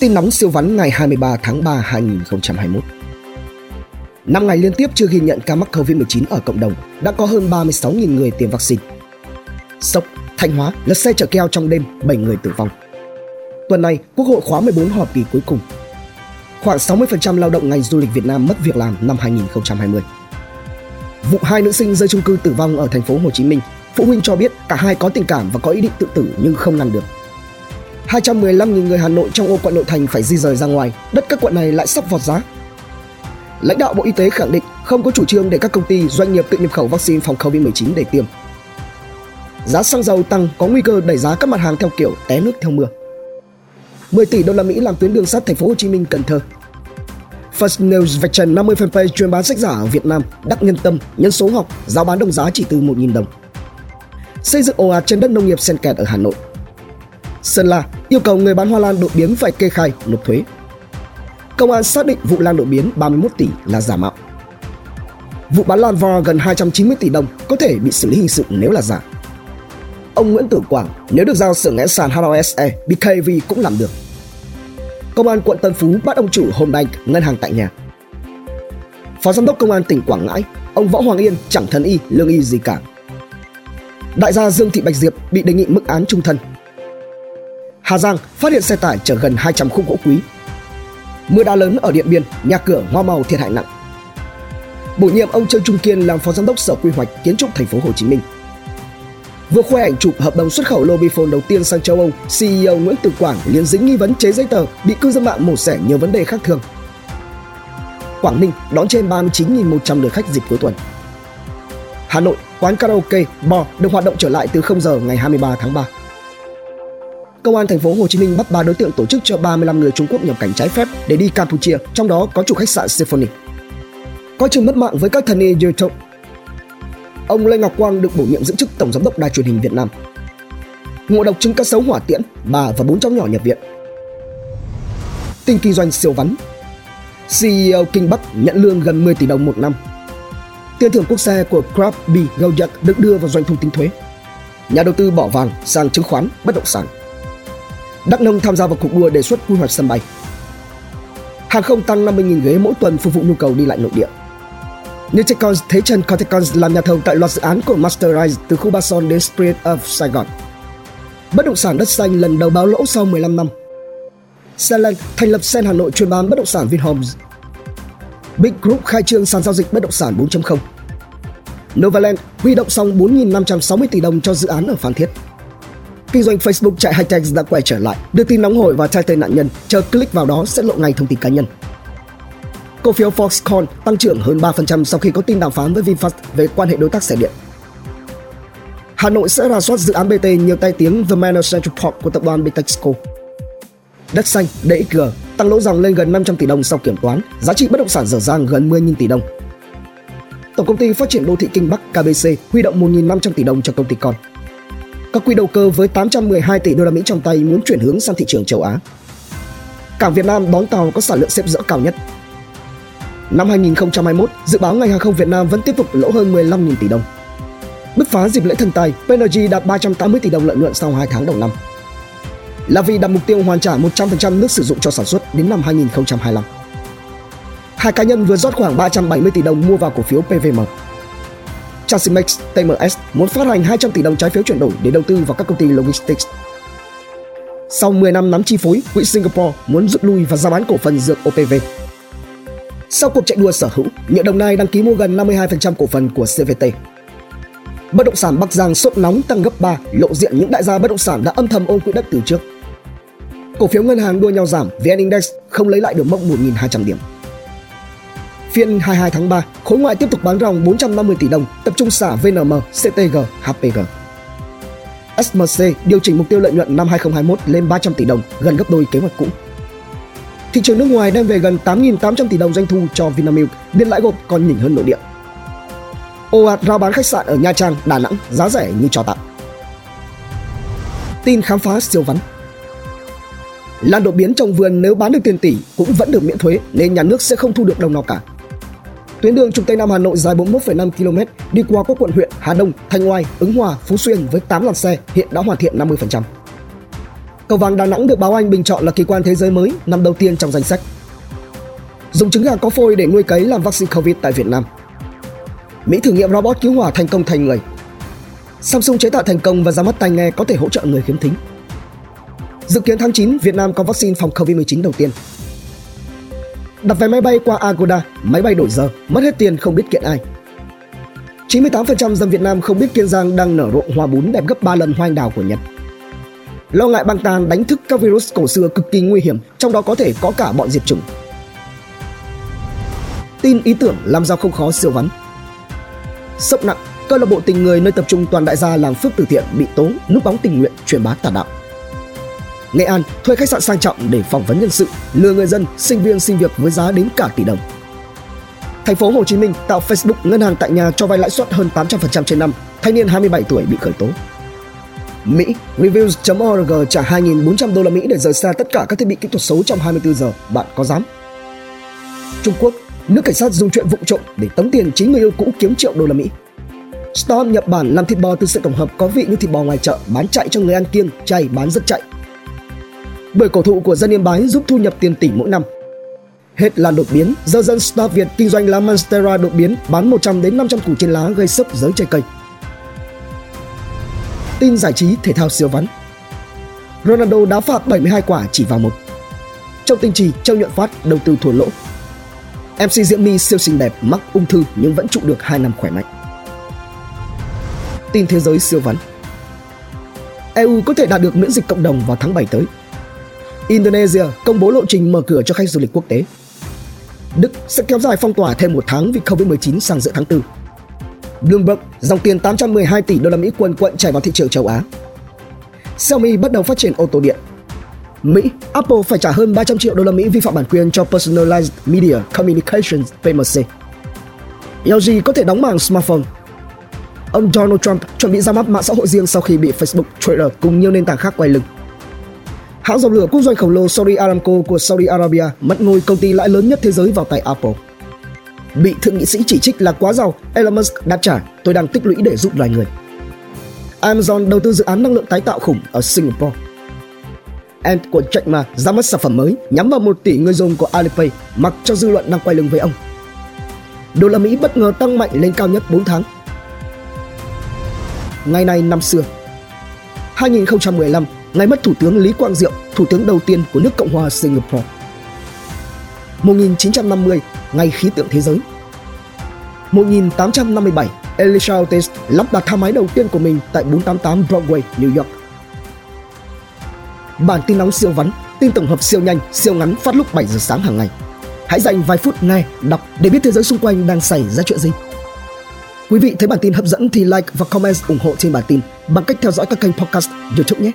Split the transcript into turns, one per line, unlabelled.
Tin nóng siêu vắn ngày 23 tháng 3 2021. Năm ngày liên tiếp chưa ghi nhận ca mắc COVID-19 ở cộng đồng, đã có hơn 36.000 người tiêm vaccine. Sốc, Thanh Hóa lật xe chở keo trong đêm, 7 người tử vong. Tuần này, Quốc hội khóa 14 họp kỳ cuối cùng. Khoảng 60% lao động ngành du lịch Việt Nam mất việc làm năm 2020. Vụ hai nữ sinh rơi chung cư tử vong ở thành phố Hồ Chí Minh, phụ huynh cho biết cả hai có tình cảm và có ý định tự tử nhưng không ngăn được. 215.000 người Hà Nội trong ô quận nội thành phải di rời ra ngoài, đất các quận này lại sắp vọt giá. Lãnh đạo Bộ Y tế khẳng định không có chủ trương để các công ty, doanh nghiệp tự nhập khẩu vaccine phòng COVID-19 để tiêm. Giá xăng dầu tăng có nguy cơ đẩy giá các mặt hàng theo kiểu té nước theo mưa. 10 tỷ đô la Mỹ làm tuyến đường sắt thành phố Hồ Chí Minh Cần Thơ. First News vạch trần 50 fanpage chuyên bán sách giả ở Việt Nam, đắc nhân tâm, nhân số học, giá bán đồng giá chỉ từ 1.000 đồng. Xây dựng ồ ạt trên đất nông nghiệp sen kẹt ở Hà Nội. Sơn La yêu cầu người bán hoa lan đột biến phải kê khai nộp thuế. Công an xác định vụ lan đột biến 31 tỷ là giả mạo. Vụ bán lan vò gần 290 tỷ đồng có thể bị xử lý hình sự nếu là giả. Ông Nguyễn Tử Quảng nếu được giao xưởng ngẽ sàn HOSE, BKV cũng làm được. Công an quận Tân Phú bắt ông chủ Home Bank ngân hàng tại nhà. Phó giám đốc công an tỉnh Quảng Ngãi, ông Võ Hoàng Yên chẳng thân y, lương y gì cả. Đại gia Dương Thị Bạch Diệp bị đề nghị mức án trung thân Hà Giang phát hiện xe tải chở gần 200 khúc gỗ quý. Mưa đá lớn ở Điện Biên, nhà cửa hoa màu thiệt hại nặng. Bổ nhiệm ông Trương Trung Kiên làm phó giám đốc Sở Quy hoạch Kiến trúc thành phố Hồ Chí Minh. Vừa khoe ảnh chụp hợp đồng xuất khẩu Mobifone đầu tiên sang châu Âu, CEO Nguyễn Tử Quảng liên dính nghi vấn chế giấy tờ, bị cư dân mạng mổ xẻ nhiều vấn đề khác thường. Quảng Ninh đón trên 39.100 lượt khách dịp cuối tuần. Hà Nội, quán karaoke, bar được hoạt động trở lại từ 0 giờ ngày 23 tháng 3. Công an thành phố Hồ Chí Minh bắt 3 đối tượng tổ chức cho 35 người Trung Quốc nhập cảnh trái phép để đi Campuchia, trong đó có chủ khách sạn Symphony. Có chừng mất mạng với các thần y YouTube. Ông Lê Ngọc Quang được bổ nhiệm giữ chức tổng giám đốc đài truyền hình Việt Nam. Ngộ độc trứng cá sấu hỏa tiễn, bà và bốn cháu nhỏ nhập viện. Tình kinh doanh siêu vắn. CEO Kinh Bắc nhận lương gần 10 tỷ đồng một năm. Tiền thưởng quốc gia của Crab B Gojek được đưa vào doanh thu tính thuế. Nhà đầu tư bỏ vàng sang chứng khoán, bất động sản. Đắk Nông tham gia vào cuộc đua đề xuất quy hoạch sân bay. Hàng không tăng 50.000 ghế mỗi tuần phục vụ nhu cầu đi lại nội địa. Nutecons thế chân Cortecons làm nhà thầu tại loạt dự án của Masterize từ khu Ba Son đến Spirit of Sài Gòn. Bất động sản đất xanh lần đầu báo lỗ sau 15 năm. Senland thành lập Sen Hà Nội chuyên bán bất động sản Vinhomes. Big Group khai trương sàn giao dịch bất động sản 4.0. Novaland huy động xong 4.560 tỷ đồng cho dự án ở Phan Thiết kinh doanh Facebook chạy hashtag đã quay trở lại, đưa tin nóng hổi và tag tên nạn nhân, chờ click vào đó sẽ lộ ngay thông tin cá nhân. Cổ phiếu Foxconn tăng trưởng hơn 3% sau khi có tin đàm phán với VinFast về quan hệ đối tác xe điện. Hà Nội sẽ rà soát dự án BT nhiều tai tiếng The Manor Central Park của tập đoàn Bitexco. Đất xanh DXG tăng lỗ dòng lên gần 500 tỷ đồng sau kiểm toán, giá trị bất động sản dở dang gần 10.000 tỷ đồng. Tổng công ty phát triển đô thị Kinh Bắc KBC huy động 1.500 tỷ đồng cho công ty con các quỹ đầu cơ với 812 tỷ đô la Mỹ trong tay muốn chuyển hướng sang thị trường châu Á. Cảng Việt Nam đón tàu có sản lượng xếp dỡ cao nhất. Năm 2021, dự báo ngành hàng không Việt Nam vẫn tiếp tục lỗ hơn 15.000 tỷ đồng. Bứt phá dịp lễ thần tài, PNG đạt 380 tỷ đồng lợi nhuận sau 2 tháng đầu năm. Là vì đặt mục tiêu hoàn trả 100% nước sử dụng cho sản xuất đến năm 2025. Hai cá nhân vừa rót khoảng 370 tỷ đồng mua vào cổ phiếu PVM. Transimex TMS muốn phát hành 200 tỷ đồng trái phiếu chuyển đổi để đầu tư vào các công ty logistics. Sau 10 năm nắm chi phối, quỹ Singapore muốn rút lui và ra bán cổ phần dược OPV. Sau cuộc chạy đua sở hữu, Nhựa Đồng Nai đăng ký mua gần 52% cổ phần của CVT. Bất động sản Bắc Giang sốt nóng tăng gấp 3, lộ diện những đại gia bất động sản đã âm thầm ôm quỹ đất từ trước. Cổ phiếu ngân hàng đua nhau giảm, VN Index không lấy lại được mốc 1.200 điểm. Phiên 22 tháng 3, khối ngoại tiếp tục bán ròng 450 tỷ đồng, tập trung xả VNM, CTG, HPG. SMC điều chỉnh mục tiêu lợi nhuận năm 2021 lên 300 tỷ đồng, gần gấp đôi kế hoạch cũ. Thị trường nước ngoài đem về gần 8.800 tỷ đồng doanh thu cho Vinamilk, biên lãi gộp còn nhỉnh hơn nội địa. Ồ ạt rao bán khách sạn ở Nha Trang, Đà Nẵng giá rẻ như cho tặng. Tin khám phá siêu vắn Lan đột biến trong vườn nếu bán được tiền tỷ cũng vẫn được miễn thuế nên nhà nước sẽ không thu được đồng nào cả. Tuyến đường trục Tây Nam Hà Nội dài 41,5 km đi qua các quận huyện Hà Đông, Thanh Oai, Ứng Hòa, Phú Xuyên với 8 làn xe hiện đã hoàn thiện 50%. Cầu vàng Đà Nẵng được báo Anh bình chọn là kỳ quan thế giới mới năm đầu tiên trong danh sách. Dùng trứng gà có phôi để nuôi cấy làm vaccine Covid tại Việt Nam. Mỹ thử nghiệm robot cứu hỏa thành công thành người. Samsung chế tạo thành công và ra mắt tai nghe có thể hỗ trợ người khiếm thính. Dự kiến tháng 9, Việt Nam có vaccine phòng Covid-19 đầu tiên. Đặt vé máy bay qua Agoda, máy bay đổi giờ, mất hết tiền không biết kiện ai. 98% dân Việt Nam không biết Kiên Giang đang nở rộ hoa bún đẹp gấp 3 lần hoa anh đào của Nhật. Lo ngại băng tan đánh thức các virus cổ xưa cực kỳ nguy hiểm, trong đó có thể có cả bọn diệt chủng. Tin ý tưởng làm giàu không khó siêu vắn. Sốc nặng, câu lạc bộ tình người nơi tập trung toàn đại gia làng phước từ thiện bị tố núp bóng tình nguyện truyền bá tà đạo. Nghệ An thuê khách sạn sang trọng để phỏng vấn nhân sự, lừa người dân, sinh viên xin việc với giá đến cả tỷ đồng. Thành phố Hồ Chí Minh tạo Facebook ngân hàng tại nhà cho vay lãi suất hơn 800% trên năm, thanh niên 27 tuổi bị khởi tố. Mỹ, Reviews.org trả 2.400 đô la Mỹ để rời xa tất cả các thiết bị kỹ thuật số trong 24 giờ, bạn có dám? Trung Quốc, nước cảnh sát dùng chuyện vụ trộm để tống tiền chính người yêu cũ kiếm triệu đô la Mỹ. Storm Nhật Bản làm thịt bò từ sự tổng hợp có vị như thịt bò ngoài chợ bán chạy cho người ăn kiêng, chay bán rất chạy. Bưởi cổ thụ của dân Yên Bái giúp thu nhập tiền tỷ mỗi năm. Hết là đột biến, giờ dân star Việt kinh doanh lá Monstera đột biến bán 100 đến 500 củ trên lá gây sốc giới trái cây. Tin giải trí thể thao siêu vắn. Ronaldo đá phạt 72 quả chỉ vào một. Trong tinh trì, Châu nhuận phát đầu tư thua lỗ. MC Diễm My siêu xinh đẹp mắc ung thư nhưng vẫn trụ được 2 năm khỏe mạnh. Tin thế giới siêu vắn. EU có thể đạt được miễn dịch cộng đồng vào tháng 7 tới. Indonesia công bố lộ trình mở cửa cho khách du lịch quốc tế. Đức sẽ kéo dài phong tỏa thêm một tháng vì Covid-19 sang giữa tháng 4. Bloomberg, dòng tiền 812 tỷ đô la Mỹ quần quận chảy vào thị trường châu Á. Xiaomi bắt đầu phát triển ô tô điện. Mỹ, Apple phải trả hơn 300 triệu đô la Mỹ vi phạm bản quyền cho Personalized Media Communications PMC. LG có thể đóng màng smartphone. Ông Donald Trump chuẩn bị ra mắt mạng xã hội riêng sau khi bị Facebook, Twitter cùng nhiều nền tảng khác quay lưng. Hãng dầu lửa quốc doanh khổng lồ Saudi Aramco của Saudi Arabia mất ngôi công ty lãi lớn nhất thế giới vào tay Apple. Bị thượng nghị sĩ chỉ trích là quá giàu, Elon Musk đáp trả, tôi đang tích lũy để giúp loài người. Amazon đầu tư dự án năng lượng tái tạo khủng ở Singapore. Ant của Jack Ma ra mắt sản phẩm mới nhắm vào một tỷ người dùng của Alipay mặc cho dư luận đang quay lưng với ông. Đô la Mỹ bất ngờ tăng mạnh lên cao nhất 4 tháng. Ngày này năm xưa 2015 ngày mất Thủ tướng Lý Quang Diệu, Thủ tướng đầu tiên của nước Cộng hòa Singapore. 1950, ngày khí tượng thế giới. 1857, Elisha Otis lắp đặt thang máy đầu tiên của mình tại 488 Broadway, New York. Bản tin nóng siêu vắn, tin tổng hợp siêu nhanh, siêu ngắn phát lúc 7 giờ sáng hàng ngày. Hãy dành vài phút nghe, đọc để biết thế giới xung quanh đang xảy ra chuyện gì. Quý vị thấy bản tin hấp dẫn thì like và comment ủng hộ trên bản tin bằng cách theo dõi các kênh podcast YouTube nhé.